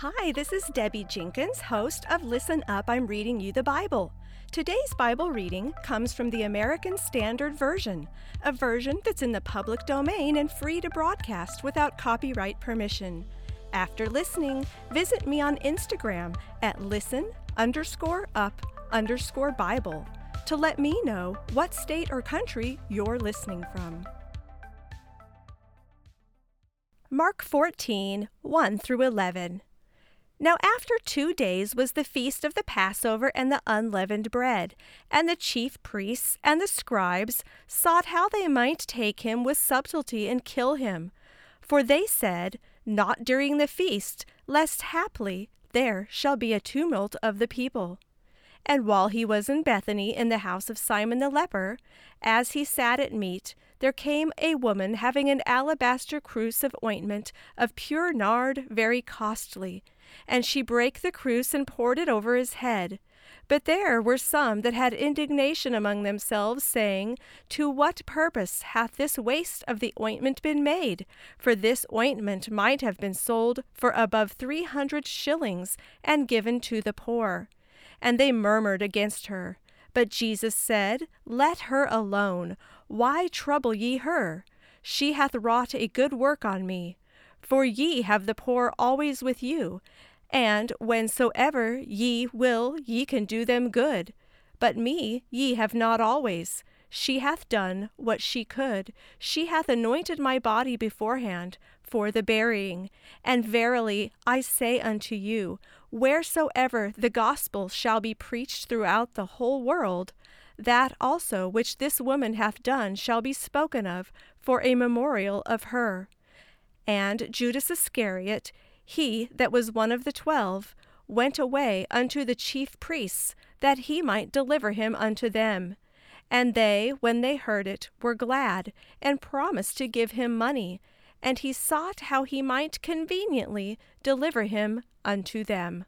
Hi, this is Debbie Jenkins, host of Listen Up, I'm Reading You the Bible. Today's Bible reading comes from the American Standard Version, a version that's in the public domain and free to broadcast without copyright permission. After listening, visit me on Instagram at listen underscore up underscore Bible to let me know what state or country you're listening from. Mark 14, 1 through 11. Now, after two days was the feast of the Passover and the unleavened bread, and the chief priests and the scribes sought how they might take him with subtlety and kill him. For they said, Not during the feast, lest haply there shall be a tumult of the people. And while he was in Bethany in the house of Simon the leper, as he sat at meat, there came a woman having an alabaster cruse of ointment of pure nard, very costly and she brake the cruse and poured it over his head. But there were some that had indignation among themselves, saying, To what purpose hath this waste of the ointment been made? For this ointment might have been sold for above three hundred shillings, and given to the poor. And they murmured against her. But Jesus said, Let her alone. Why trouble ye her? She hath wrought a good work on me. For ye have the poor always with you, and whensoever ye will, ye can do them good. But me ye have not always. She hath done what she could. She hath anointed my body beforehand for the burying. And verily I say unto you, wheresoever the gospel shall be preached throughout the whole world, that also which this woman hath done shall be spoken of for a memorial of her. And Judas Iscariot, he that was one of the twelve, went away unto the chief priests, that he might deliver him unto them. And they, when they heard it, were glad, and promised to give him money. And he sought how he might conveniently deliver him unto them.